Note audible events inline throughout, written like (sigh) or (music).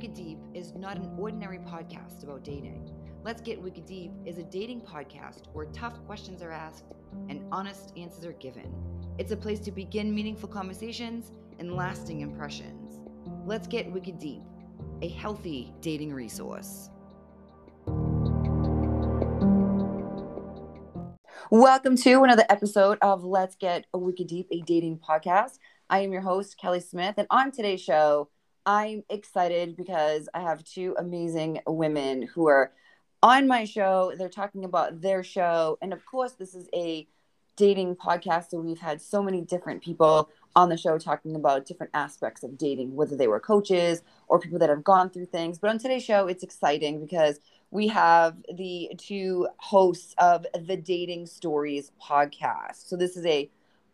Wicked Deep is not an ordinary podcast about dating. Let's Get Wicked Deep is a dating podcast where tough questions are asked and honest answers are given. It's a place to begin meaningful conversations and lasting impressions. Let's Get Wicked Deep, a healthy dating resource. Welcome to another episode of Let's Get Wicked Deep, a dating podcast. I am your host, Kelly Smith, and on today's show, I'm excited because I have two amazing women who are on my show. They're talking about their show. And of course, this is a dating podcast. So we've had so many different people on the show talking about different aspects of dating, whether they were coaches or people that have gone through things. But on today's show, it's exciting because we have the two hosts of the Dating Stories podcast. So this is a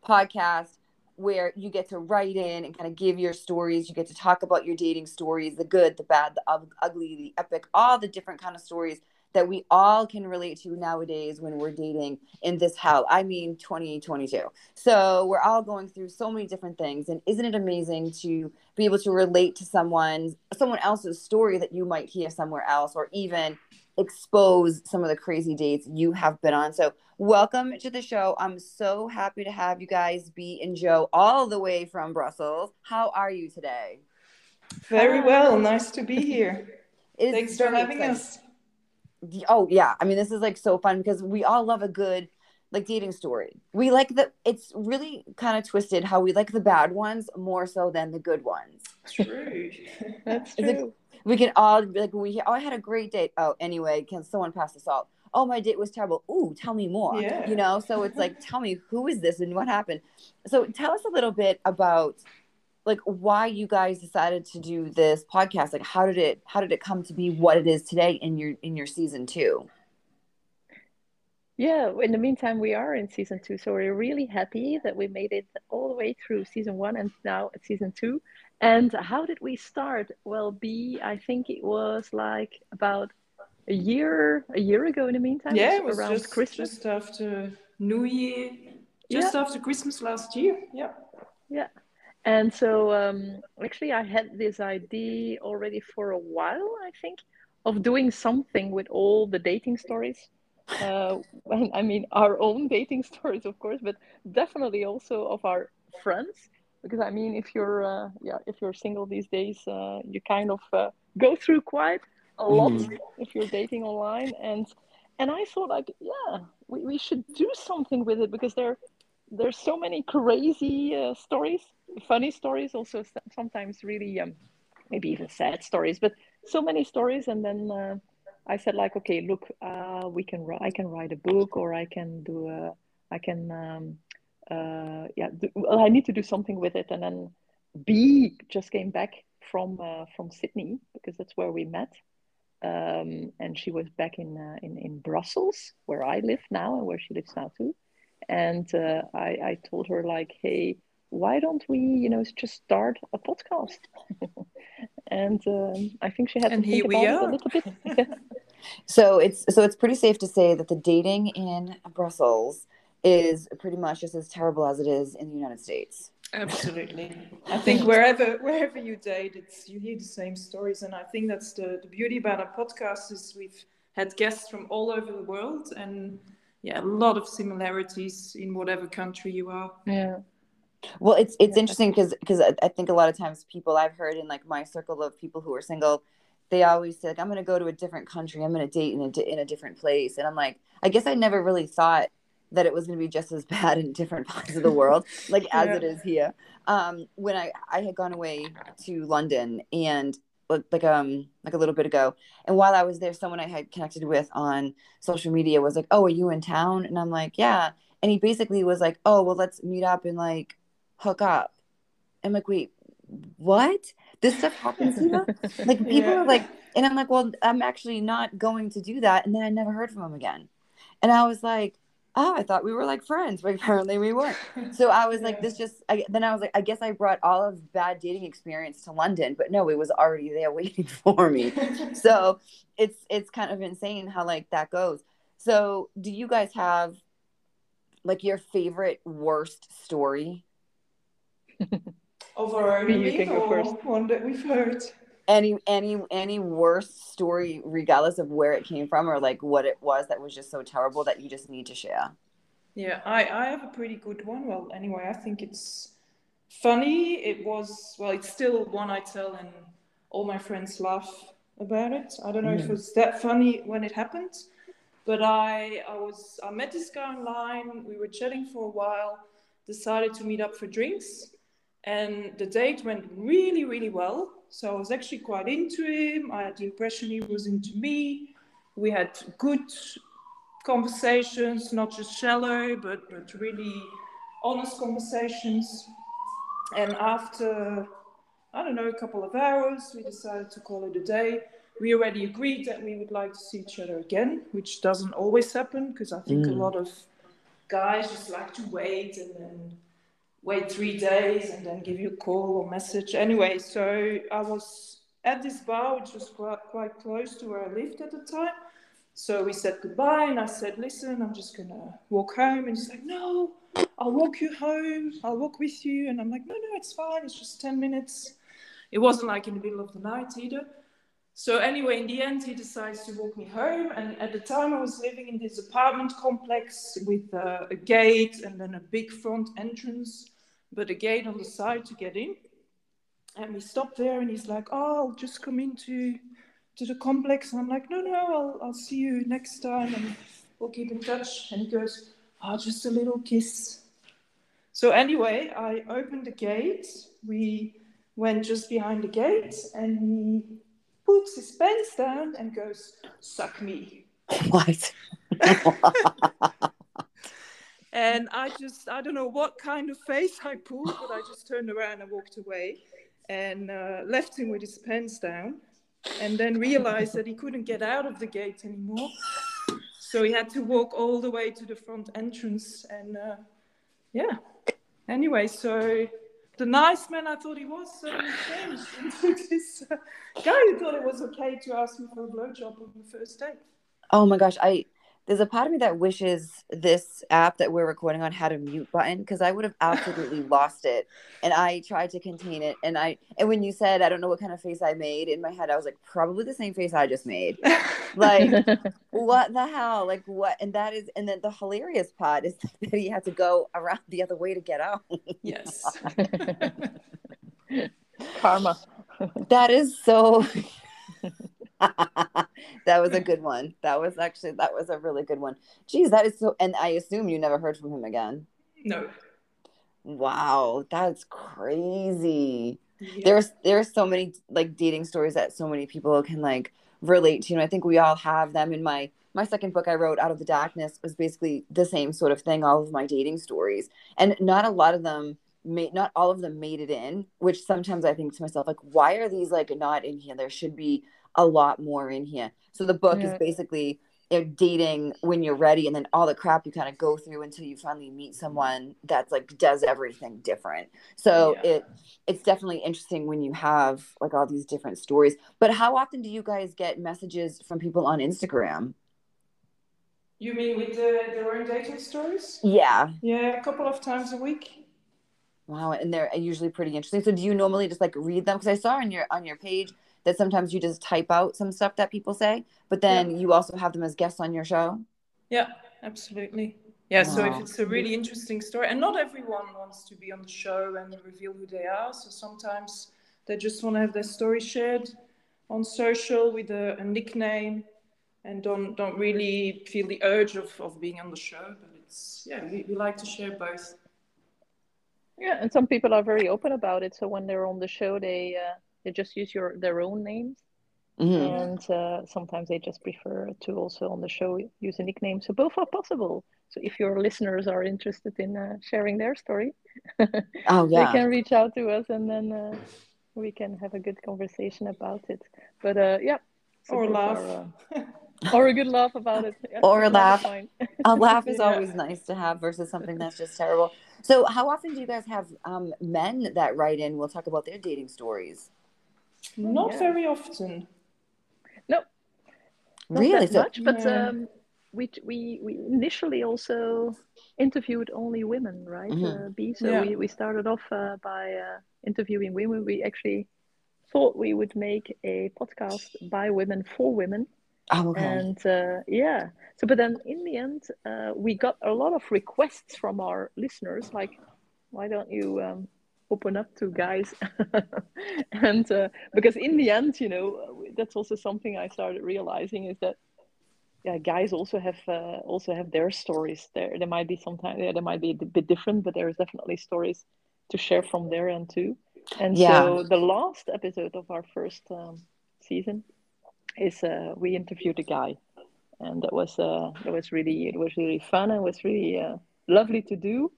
podcast where you get to write in and kind of give your stories. You get to talk about your dating stories, the good, the bad, the ugly, the epic, all the different kind of stories that we all can relate to nowadays when we're dating in this hell. I mean 2022. So we're all going through so many different things and isn't it amazing to be able to relate to someone's someone else's story that you might hear somewhere else or even expose some of the crazy dates you have been on. So, welcome to the show. I'm so happy to have you guys be and Joe all the way from Brussels. How are you today? Very well. Nice to be here. (laughs) Thanks for having exciting. us. Oh, yeah. I mean, this is like so fun because we all love a good like dating story. We like the it's really kind of twisted how we like the bad ones more so than the good ones. True. That's true (laughs) we can all be like we oh I had a great date. Oh, anyway, can someone pass the salt? Oh, my date was terrible. Ooh, tell me more. Yeah. You know, so it's like, (laughs) tell me who is this and what happened. So tell us a little bit about like why you guys decided to do this podcast. Like how did it how did it come to be what it is today in your in your season two? Yeah, in the meantime, we are in season two. So we're really happy that we made it all the way through season one and now season two. And how did we start? Well, B, I think it was like about a year a year ago in the meantime. Yeah, it was around just, Christmas. Just after New Year, just yeah. after Christmas last year. Yeah. Yeah. And so um, actually, I had this idea already for a while, I think, of doing something with all the dating stories. Uh, and I mean, our own dating (laughs) stories, of course, but definitely also of our friends because I mean, if you're uh, yeah, if you're single these days, uh, you kind of uh, go through quite a lot mm. if you're dating online, and and I thought like, yeah, we, we should do something with it because there there's so many crazy uh, stories, funny stories, also sometimes really um, maybe even sad stories, but so many stories, and then. I said like, okay, look, uh, we can. I can write a book, or I can do a. I can um, uh, yeah, do, well, I need to do something with it. And then B just came back from uh, from Sydney because that's where we met. Um, and she was back in, uh, in in Brussels, where I live now and where she lives now too. And uh, I, I told her like, hey, why don't we, you know, just start a podcast? (laughs) and um, I think she had and to think about it a little bit. (laughs) (laughs) so it's so it's pretty safe to say that the dating in Brussels is pretty much just as terrible as it is in the United States. Absolutely. (laughs) I think wherever wherever you date, it's you hear the same stories, and I think that's the, the beauty about our podcast is we've had guests from all over the world, and yeah, a lot of similarities in whatever country you are. Yeah. Well, it's it's yeah. interesting because because I think a lot of times people I've heard in like my circle of people who are single, they always say like I'm going to go to a different country, I'm going to date in a in a different place, and I'm like I guess I never really thought that it was going to be just as (laughs) bad in different parts of the world, like (laughs) as it is here. Um, when I I had gone away to London and like um like a little bit ago, and while I was there, someone I had connected with on social media was like, "Oh, are you in town?" And I'm like, "Yeah." And he basically was like, "Oh, well, let's meet up and like hook up." I'm like, "Wait, what? This stuff happens here?" (laughs) like people yeah. are like, and I'm like, "Well, I'm actually not going to do that." And then I never heard from him again, and I was like oh, I thought we were like friends, but (laughs) apparently we weren't. So I was yeah. like, this just, I, then I was like, I guess I brought all of bad dating experience to London, but no, it was already there (laughs) waiting for me. so it's, it's kind of insane how like that goes. So do you guys have like your favorite worst story? Of our you can go first. one that we've heard. any any any worse story regardless of where it came from or like what it was that was just so terrible that you just need to share yeah i i have a pretty good one well anyway i think it's funny it was well it's still one i tell and all my friends laugh about it i don't know mm. if it was that funny when it happened but i i was i met this guy online we were chatting for a while decided to meet up for drinks and the date went really really well so I was actually quite into him. I had the impression he was into me. We had good conversations, not just shallow, but, but really honest conversations. And after, I don't know, a couple of hours, we decided to call it a day. We already agreed that we would like to see each other again, which doesn't always happen because I think mm. a lot of guys just like to wait and then wait three days and then give you a call or message. Anyway, so I was at this bar, which was quite, quite close to where I lived at the time. So we said goodbye, and I said, Listen, I'm just gonna walk home. And he's like, No, I'll walk you home, I'll walk with you. And I'm like, No, no, it's fine, it's just 10 minutes. It wasn't like in the middle of the night either. So, anyway, in the end, he decides to walk me home. And at the time, I was living in this apartment complex with uh, a gate and then a big front entrance but a gate on the side to get in. And we stopped there, and he's like, "Oh, I'll just come into to the complex." And I'm like, "No, no, I'll I'll see you next time, and we'll keep in touch." And he goes, "Oh, just a little kiss." So anyway, I opened the gate. We went just behind the gate, and he puts his pants down and goes, "Suck me." (laughs) What? (laughs) And I just, I don't know what kind of face I pulled, but I just turned around and walked away and uh, left him with his pants down and then realized that he couldn't get out of the gate anymore. So he had to walk all the way to the front entrance. And uh, yeah, anyway, so the nice man I thought he was changed into (laughs) this uh, guy who thought it was okay to ask me for a blowjob on the first date. Oh my gosh, I there's a part of me that wishes this app that we're recording on had a mute button because I would have absolutely lost it. And I tried to contain it. And I and when you said I don't know what kind of face I made in my head, I was like, probably the same face I just made. like, (laughs) what the hell? Like what? And that is and then the hilarious part is (laughs) that he had to go around the other way to get out. yes. (laughs) Karma. that is so (laughs) that was a good one. That was actually that was a really good one. Geez, that is so. And I assume you never heard from him again. No. Wow, that's crazy. Yeah. There's there's so many like dating stories that so many people can like relate to. And I think we all have them. In my my second book I wrote, Out of the Darkness, was basically the same sort of thing. All of my dating stories, and not a lot of them made not all of them made it in which sometimes i think to myself like why are these like not in here there should be a lot more in here. So the book yeah. is basically you know, dating when you're ready, and then all the crap you kind of go through until you finally meet someone that's like does everything different. So yeah. it it's definitely interesting when you have like all these different stories. But how often do you guys get messages from people on Instagram? You mean with the, their own dating stories? Yeah. Yeah, a couple of times a week. Wow, and they're usually pretty interesting. So do you normally just like read them? Because I saw on your on your page that sometimes you just type out some stuff that people say, but then yeah. you also have them as guests on your show. Yeah, absolutely. Yeah, wow. so if it's a really interesting story, and not everyone wants to be on the show and reveal who they are, so sometimes they just want to have their story shared on social with a, a nickname and don't don't really feel the urge of, of being on the show. But it's yeah, we, we like to share both. Yeah, and some people are very open about it. So when they're on the show, they uh, they just use your their own names mm-hmm. and uh, sometimes they just prefer to also on the show use a nickname so both are possible so if your listeners are interested in uh, sharing their story (laughs) oh, yeah. they can reach out to us and then uh, we can have a good conversation about it but uh, yeah so or laugh are, uh, (laughs) or a good laugh about it yeah, or a laugh a laugh is (laughs) yeah. always nice to have versus something that's just terrible so how often do you guys have um, men that write in we'll talk about their dating stories not yeah. very often. No. Not really? So, much, but yeah. um, we, we, we initially also interviewed only women, right? Mm-hmm. Uh, B. So yeah. we, we started off uh, by uh, interviewing women. We actually thought we would make a podcast by women for women. Oh, okay. And uh, yeah, so but then in the end, uh, we got a lot of requests from our listeners, like, why don't you um, open up to guys? (laughs) and uh, because in the end, you know, that's also something I started realizing is that yeah, guys also have uh, also have their stories. There, there might be sometimes yeah, there might be a bit different, but there is definitely stories to share from their end too. And Yeah. so the last episode of our first um, season is uh, we interviewed a guy, and that was uh, that was really it was really fun and was really uh, lovely to do.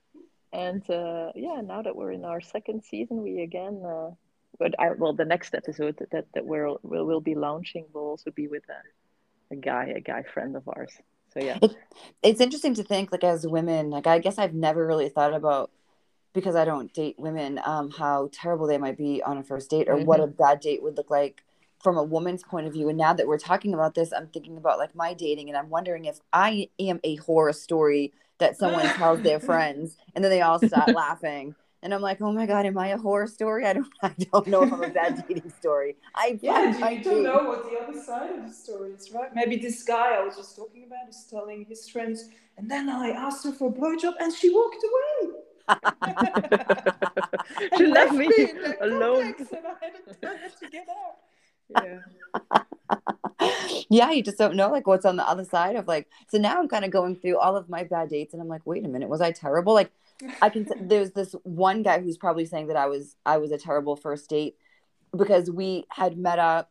And uh, yeah, now that we're in our second season, we again. Uh, but our, well, the next episode that that, that we'll, we'll will be launching will also be with a, a guy, a guy friend of ours. So yeah, it's interesting to think like as women like i guess i've never really thought about because i don't date women um how terrible they might be on a first date or what a bad date would look like from a woman's point of view and now that we're talking about this i'm thinking about like my dating and i'm wondering if i am a horror story that someone tells their (laughs) friends and then they all start laughing and i'm like oh my god am i a horror story i don't (laughs) i don't know if i'm a bad (laughs) dating story i Yeah, fuck, I don't do. know what the other side of the story is, right? Maybe this guy I was just talking about is telling his friends, and then I asked her for a blowjob and she walked away. she left me alone. complex, and I had, to, I had to get out. Yeah. yeah, you just don't know like what's on the other side of like. So now I'm kind of going through all of my bad dates, and I'm like, wait a minute, was I terrible? Like, I can. (laughs) There's this one guy who's probably saying that I was I was a terrible first date because we had met up.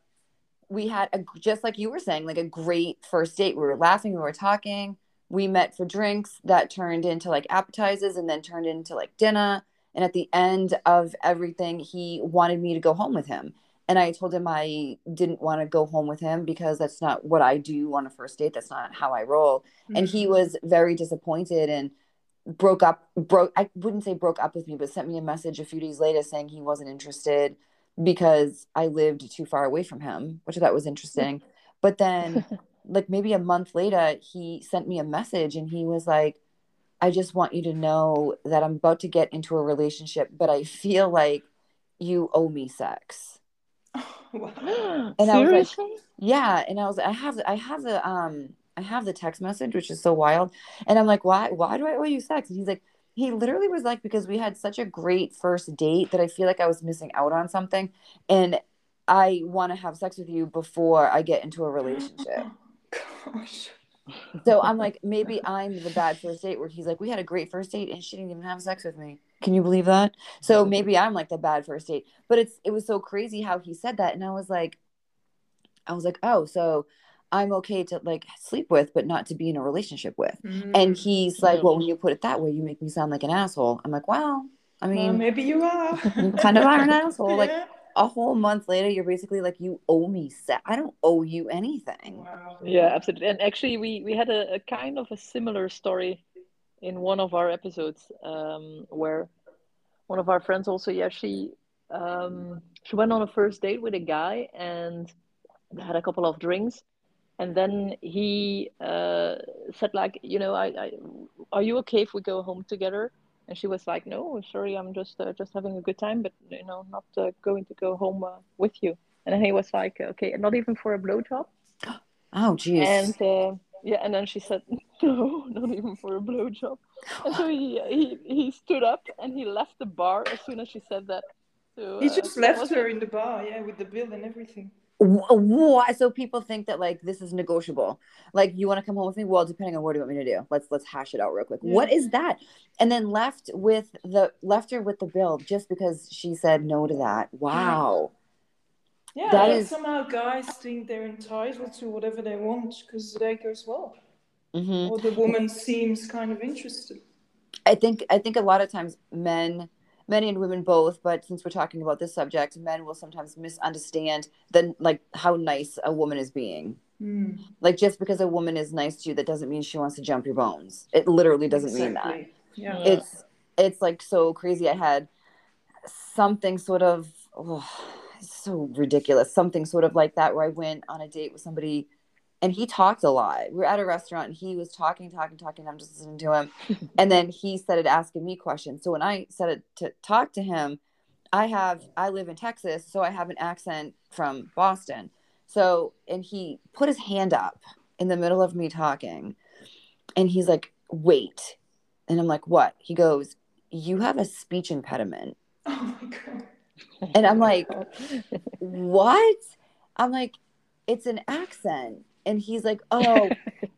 We had a just like you were saying, like a great first date. We were laughing, we were talking. We met for drinks that turned into like appetizers and then turned into like dinner. And at the end of everything, he wanted me to go home with him. And I told him I didn't want to go home with him because that's not what I do on a first date. That's not how I roll. And he mm-hmm. was very disappointed and broke up broke I wouldn't say broke up with me, but sent me a message a few days later saying he wasn't interested because I lived too far away from him, which I thought was interesting. (laughs) But then like maybe a month later, he sent me a message and he was like, I just want you to know that I'm about to get into a relationship, but I feel like you owe me sex. (laughs) Wow. And I was like, Yeah, and I was I have I have the um I have the text message which is so wild. And I'm like, "Why why do I owe you sex?" And he's like he literally was like because we had such a great first date that I feel like I was missing out on something and I want to have sex with you before I get into a relationship. (laughs) Gosh. So I'm like, maybe I'm the bad first date where he's like, we had a great first date and she didn't even have sex with me. Can you believe that? So maybe I'm like the bad first date. But it's it was so crazy how he said that. And I was like, I was like, oh, so I'm okay to like sleep with, but not to be in a relationship with. Mm. And he's like, well, when you put it that way, you make me sound like an asshole. I'm like, well, I Well, mean, maybe you are. (laughs) you kind of are an asshole. Like a whole month later, you're basically like, you owe me sex. I don't owe you anything. Wow. Yeah, absolutely. And actually, we we had a, a kind of a similar story in one of our episodes um, where one of our friends also, yeah, she um, she went on a first date with a guy and had a couple of drinks, and then he uh, said like, you know, I, I are you okay if we go home together? And she was like, no, sorry, I'm just uh, just having a good time, but you know, not uh, going to go home uh, with you. And then he was like, okay, not even for a blowjob. Oh, geez. And uh, yeah, and then she said, (laughs) "No, not even for a blowjob." And so he, he he stood up and he left the bar as soon as she said that. So He uh, just that left her it. in the bar, yeah, with the bill and everything. Wh- Why? So people think that like this is negotiable. Like you want to come home with me? Well, depending on what do you want me to do. Let's let's hash it out real quick. Yeah. What is that? And then left with the left her with the bill just because she said no to that. Wow. Yeah, That but somehow guys think they're entitled to whatever they want because they goes well. hmm Or the woman seems kind of interested. I think I think a lot of times men, men and women both, but since we're talking about this subject, men will sometimes misunderstand the like how nice a woman is being. Hmm. Like just because a woman is nice to you, that doesn't mean she wants to jump your bones. It literally doesn't mean that. Yeah. Yeah. it's it's like so crazy i had something sort of oh, it's so ridiculous something sort of like that where i went on a date with somebody and he talked a lot we were at a restaurant and he was talking talking talking i'm just listening to him (laughs) and then he started asking me questions so when i started to talk to him I have I live in Texas, so I have an accent from Boston. So and he put his hand up in the middle of me talking, and he's like, "Wait," and I'm like, "What?" He goes, "You have a speech impediment," Oh my god. And I'm (laughs) like, "What?" I'm like, "It's an accent," and he's like, "Oh."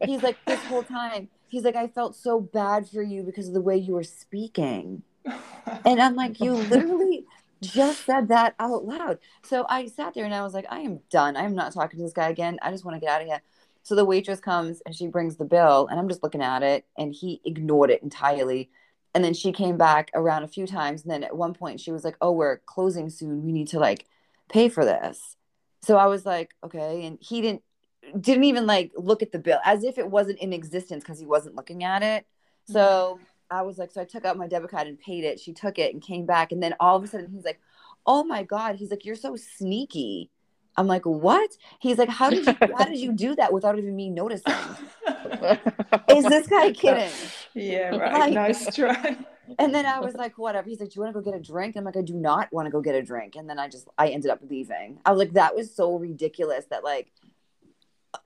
he's like this whole time he's like i felt so bad for you because of the way you were speaking. And i'm like you literally just said that out loud. So i sat there and i was like i am done. I'm not talking to this guy again. I just want to get out of here. So the waitress comes and she brings the bill and i'm just looking at it and he ignored it entirely and then she came back around a few times and then at one point she was like oh we're closing soon we need to like pay for this so i was like okay and he didn't didn't even like look at the bill as if it wasn't in existence because he wasn't looking at it. Mm-hmm. So I was like, so I took out my debit card and paid it. She took it and came back. And then all of a sudden he's like, oh my God. He's like, you're so sneaky. I'm like, what? He's like, how did you how did you do that without even me noticing? (laughs) Is this guy kidding? Yeah, (laughs) right. Like- nice try. And then I was like, whatever. He's like, do you want to go get a drink? I'm like, I do not want to go get a drink. And then I just I ended up leaving. I was like, that was so ridiculous that like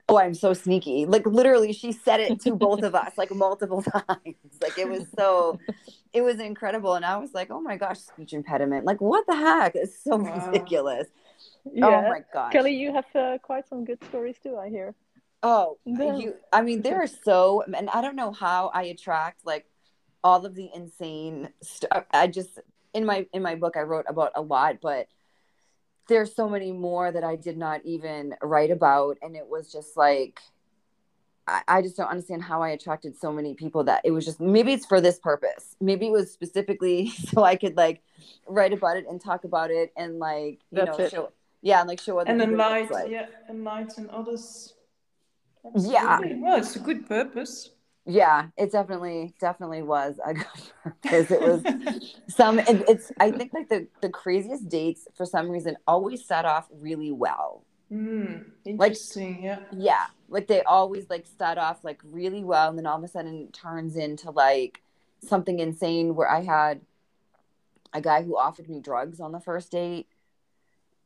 oh i'm so sneaky like literally she said it to both of us like multiple (laughs) times like it was so it was incredible and i was like oh my gosh speech impediment like what the heck it's so Wow. ridiculous Yeah. oh my gosh Kelly, you have uh, quite some good stories too, I hear. Oh you i mean there are so and i don't know how i attract like all of the insane stuff i just in my in my book i wrote about a lot but there's so many more that i did not even write about and it was just like I, I just don't understand how I attracted so many people that it was just maybe it's for this purpose. Maybe it was specifically (laughs) so I could like write about it and talk about it and like you That's know it. show yeah and like show other And enlighten, like. yeah, enlighten others. Yeah. Well, it's a good purpose. yeah it definitely definitely was a (laughs) good purpose it was some it, it's i think like the the craziest dates for some reason always start off really well Mm, interesting. yeah. yeah like they always like start off like really well and then all of a sudden it turns into like something insane where i had a guy who offered me drugs on the first date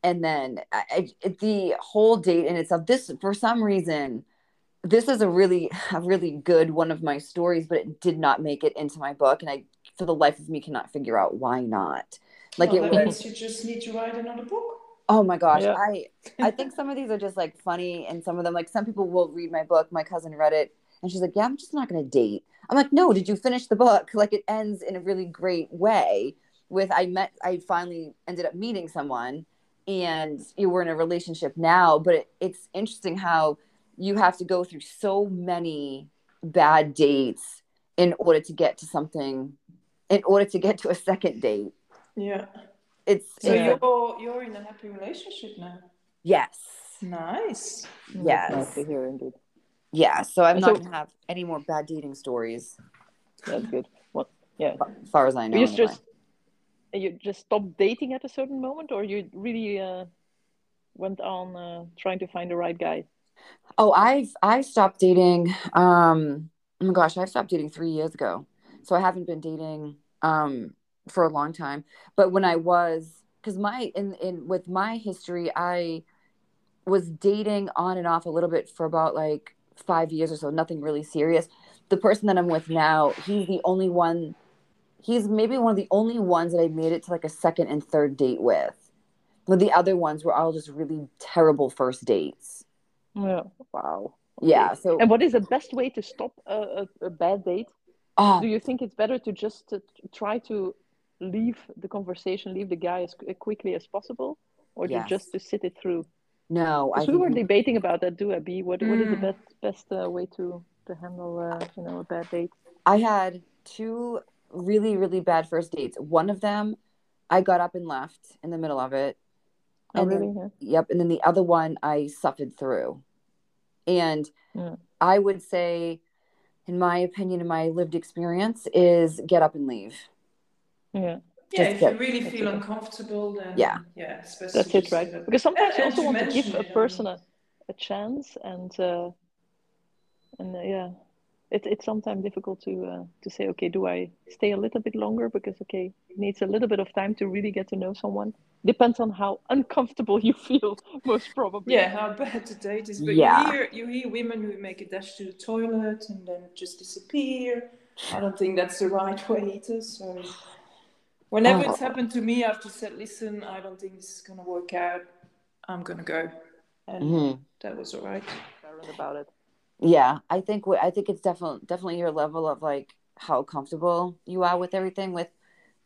and then I, I, the whole date in itself this for some reason this is a really a really good one of my stories but it did not make it into my book and i for the life of me cannot figure out why not like well, it that was you just need to write another book. Oh my gosh, Yeah. I I think some of these are just like funny, and some of them like some people will read my book. My cousin read it, and she's like, "Yeah, I'm just not gonna date." I'm like, "No, did you finish the book?" (laughs) Like it ends in a really great way. With I met, I finally ended up meeting someone, and you were in a relationship now. But it, it's interesting how you have to go through so many bad dates in order to get to something, in order to get to a second date. Yeah. It's, So it's you're you're in a happy relationship now. yes, Nice. Yes. Nice to hear indeed. Yeah, so I'm not So- gonna have any more bad dating stories, That's good. What? Yeah. as far as I know. you anyway. just you just stopped dating at a certain moment, or you really uh, went on uh, trying to find the right guy? Oh, I've I stopped dating. Um, oh my gosh, I stopped dating three years ago, so I haven't been dating um for a long time. But when I was, because my in in with my history, I was dating on and off a little bit for about like five years or so. Nothing really serious. The person that I'm with now, he's the only one. He's maybe one of the only ones that I made it to like a second and third date with. With the other ones were all just really terrible first dates. Yeah. Wow. Yeah. So And what is the best way to stop a, a, a bad date? oh, Do you think it's better to just to try to leave the conversation, leave the guy as quickly as possible, or Yes. just to sit it through? no, I we were debating about that, do Abby? What what is the Mm. best best uh, way to to handle uh, you know a bad date? I had two really, really bad first dates. One of them, I got up and left in the middle of it. Oh, And then- really? Yeah. Yep. And then the other one I suffered through. And Yeah. I would say, in my opinion, in my lived experience, is get up and leave. yeah. Yeah, Just if get- you really feel uncomfortable, then Yeah. yeah, That's it, right? leave. Because sometimes you also and want to give a person a, a chance, and uh, and uh, yeah, it's it's sometimes difficult to uh, to say okay do i stay a little bit longer? Because okay it needs a little bit of time to really get to know someone. Depends on how uncomfortable (laughs) you feel most probably. Yeah how bad the date is. But Yeah. you hear you hear women who make a dash to the toilet and then just disappear. I don't think that's the right way either so whenever Oh. it's happened to me i've just said listen i don't think this is going to work out. I'm going to go. And Mhm. that was all right. About it Yeah, I think I think it's definitely definitely your level of like how comfortable you are with everything. With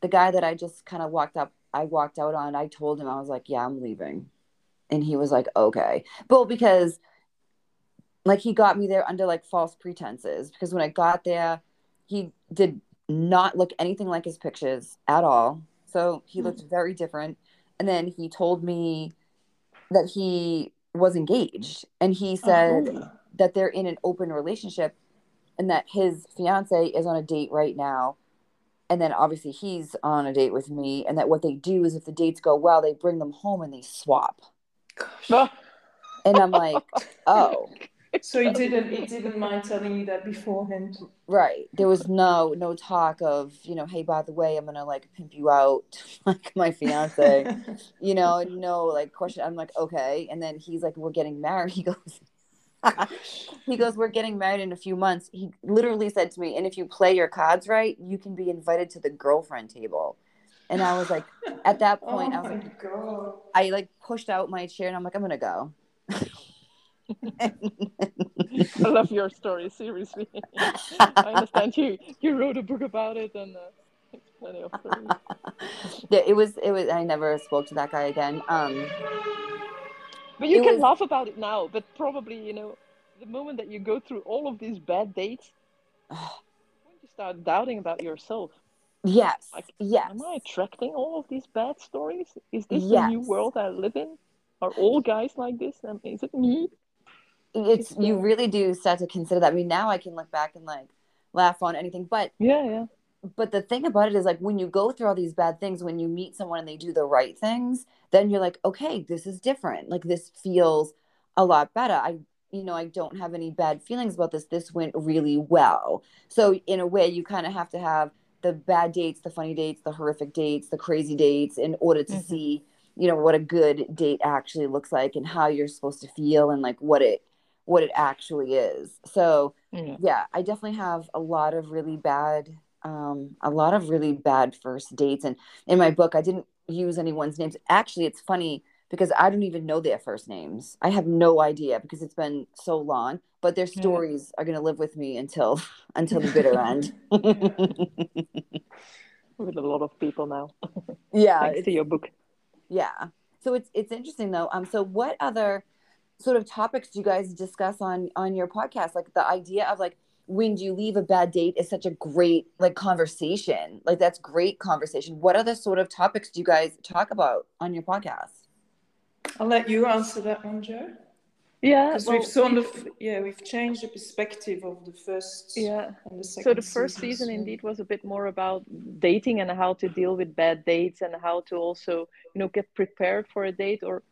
the guy that I just kind of walked up, I walked out on. I told him I was like, "Yeah, I'm leaving," and he was like, "Okay," but because like he got me there under like false pretenses. Because when I got there, he did not look anything like his pictures at all. So he hmm. looked very different. And then he told me that he was engaged, and he oh, said Oh. That they're in an open relationship and that his fiance is on a date right now. And then obviously he's on a date with me and that what they do is if the dates go well they bring them home and they swap. Gosh. and i'm like (laughs) oh. So he didn't he didn't mind telling you that beforehand? Right. There was no no talk of you know hey by the way i'm gonna like pimp you out (laughs) like my fiance. (laughs) You know no like question i'm like okay. And then he's like we're getting married. He goes (laughs) he goes we're getting married in a few months. He literally said to me and if you play your cards right you can be invited to the girlfriend table. And i was like at that (laughs) point oh i was like god. I like pushed out my chair and i'm like i'm gonna go. (laughs) I love your story seriously. I understand you you wrote a book about it and uh, plenty of stories. yeah it was it was i never spoke to that guy again. Um But you It can was- laugh about it now, but probably, you know, the moment that you go through all of these bad dates, (sighs) when to start doubting about yourself. yes Like, yes Am I attracting all of these bad stories? Is this the new world I live in? Are all guys like this? And is it me? it's you really do start to consider that i mean now i can look back and like laugh on anything but Yeah, yeah. But the thing about it is like when you go through all these bad things when you meet someone and they do the right things then you're like okay this is different. Like this feels a lot better. I you know i don't have any bad feelings about this. This went really well. So in a way you kind of have to have the bad dates the funny dates the horrific dates the crazy dates in order to Mhm. see you know what a good date actually looks like and how you're supposed to feel and like what it what it actually is. So Yeah. yeah i definitely have a lot of really bad um a lot of really bad first dates. And in my book i didn't use anyone's names. Actually it's funny because i don't even know their first names. I have no idea because it's been so long but their Yeah. stories are going to live with me until (laughs) until the bitter end. (laughs) (laughs) With a lot of people now, yeah thanks to your book. yeah. So it's it's interesting though. Um so what other sort of topics do you guys discuss on on your podcast? Like the idea of like when do you leave a bad date is such a great like conversation. Like that's great conversation. What other sort of topics do you guys talk about on your podcast? I'll let you answer that one joe. Yeah, because well, we've sort of yeah we've changed the perspective of the first yeah. and the second So the first season so- indeed was a bit more about dating and how to deal with bad dates and how to also, you know, get prepared for a date or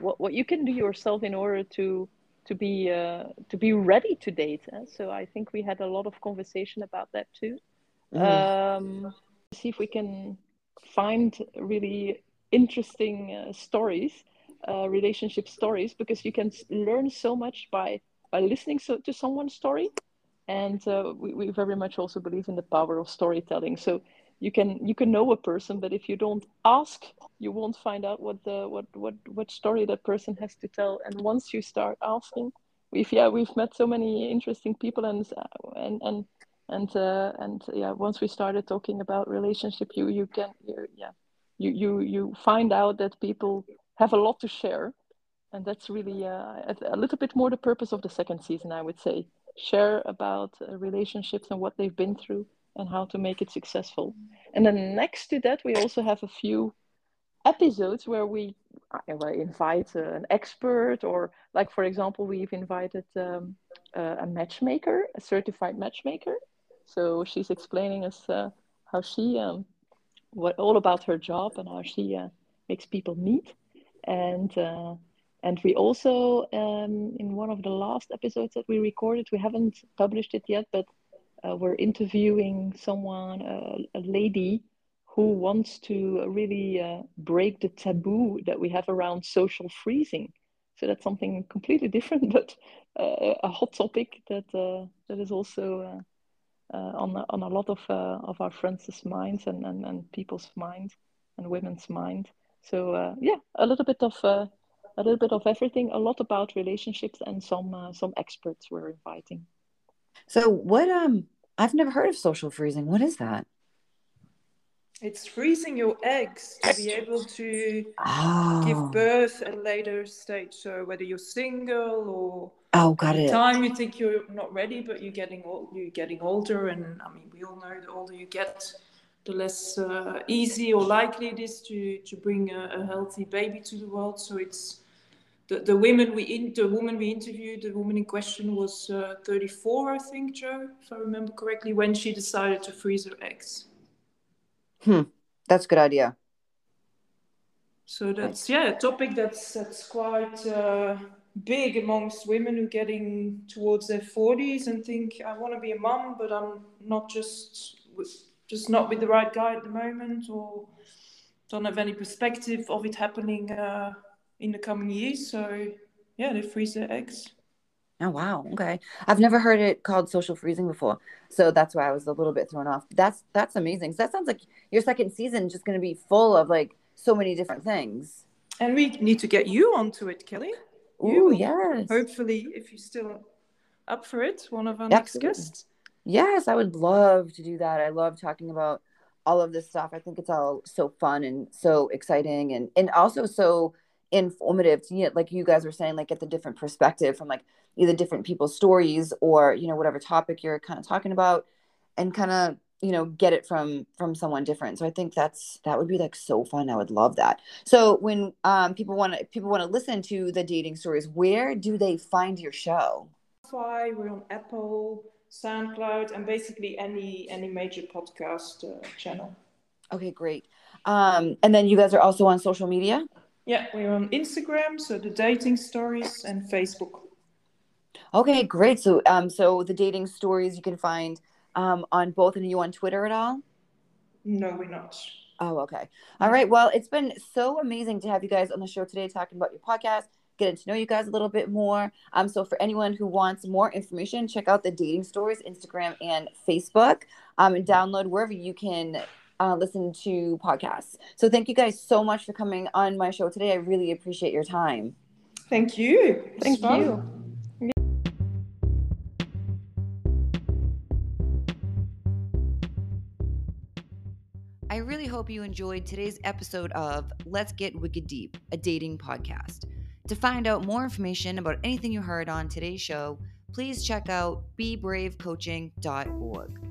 what, what you can do yourself in order to to be uh, to be ready to date. eh? So I think we had a lot of conversation about that too. Mhm. Um, see if we can find really interesting uh, stories, uh, relationship stories, because you can learn so much by by listening so, to someone's story and uh, we, we very much also believe in the power of storytelling so you can you can know a person but if you don't ask you won't find out what the what what what story that person has to tell. And once you start asking we've yeah we've met so many interesting people and uh, and and and uh, and yeah once we started talking about relationship you you can you, yeah you you you find out that people have a lot to share. And that's really uh, a, a little bit more the purpose of the second season i would say. Share about uh, relationships and what they've been through and how to make it successful. And then next to that we also have a few episodes where we uh, invite uh, an expert or like for example we've invited um, uh, a matchmaker a certified matchmaker. So she's explaining us uh, how she um, what all about her job and how she uh, makes people meet. And uh, and we also um, in one of the last episodes that we recorded we haven't published it yet but uh, we're interviewing someone, uh, a lady who wants to really uh, break the taboo that we have around social freezing. So that's something completely different, (laughs) but uh, a hot topic that uh, that is also uh, on on a lot of of our friends' minds and, and, and people's minds and women's mind. So yeah, a little bit of a little bit of everything, a lot about relationships, and some some experts we're inviting. So what um I've never heard of social freezing. What is that? It's freezing your eggs to be able to oh. give birth at a later stage. So whether you're single or oh, got it. time you think you're not ready, but you're getting old, you're getting older, and I mean we all know the older you get, the less uh, easy or likely it is to to bring a, a healthy baby to the world. So it's the, the women we in, the woman we interviewed, the woman in question was uh, 34, I think, Joe, if I remember correctly, when she decided to freeze her eggs. Hmm, that's a good idea. So that's yeah, a topic that's that's quite uh, big amongst women who are getting towards their 40s and think I want to be a mum, but I'm not just just not with the right guy at the moment, or don't have any perspective of it happening. Uh, in the coming years. So yeah, they freeze their eggs. Oh wow, okay. I've never heard it called social freezing before, so that's why I was a little bit thrown off. That's that's amazing. So that sounds like your second season is just going to be full of like so many different things. And we need to get you onto it, Kelly. Oh yes. Hopefully, if you're still up for it, one of our next guests. Yes, I would love to do that. I love talking about all of this stuff. I think it's all so fun and so exciting, and and also so informative to you know, like you guys were saying like get the different perspective from like either different people's stories or you know whatever topic you're kind of talking about and kind of you know get it from from someone different. So i think that's that would be like so fun. I would love that. So when um people want to people want to listen to the dating stories where do they find your show? Why we're on apple soundcloud and basically any any major podcast uh, channel. Okay great. Um and then you guys are also on social media yeah, we're on Instagram, so the dating stories, and Facebook. Okay, great. So, um, so the dating stories you can find um, on both. And you on Twitter at all? No, we're not. Oh, okay. All right. Well, it's been so amazing to have you guys on the show today talking about your podcast, getting to know you guys a little bit more. Um, so for anyone who wants more information, check out the dating stories, Instagram and Facebook, um, and download wherever you can uh, listen to podcasts. So thank you guys so much for coming on my show today. I really appreciate your time. Thank you. Thank you. I really hope you enjoyed today's episode of Let's Get Wicked Deep, a dating podcast. To find out more information about anything you heard on today's show, please check out bebravecoaching.org.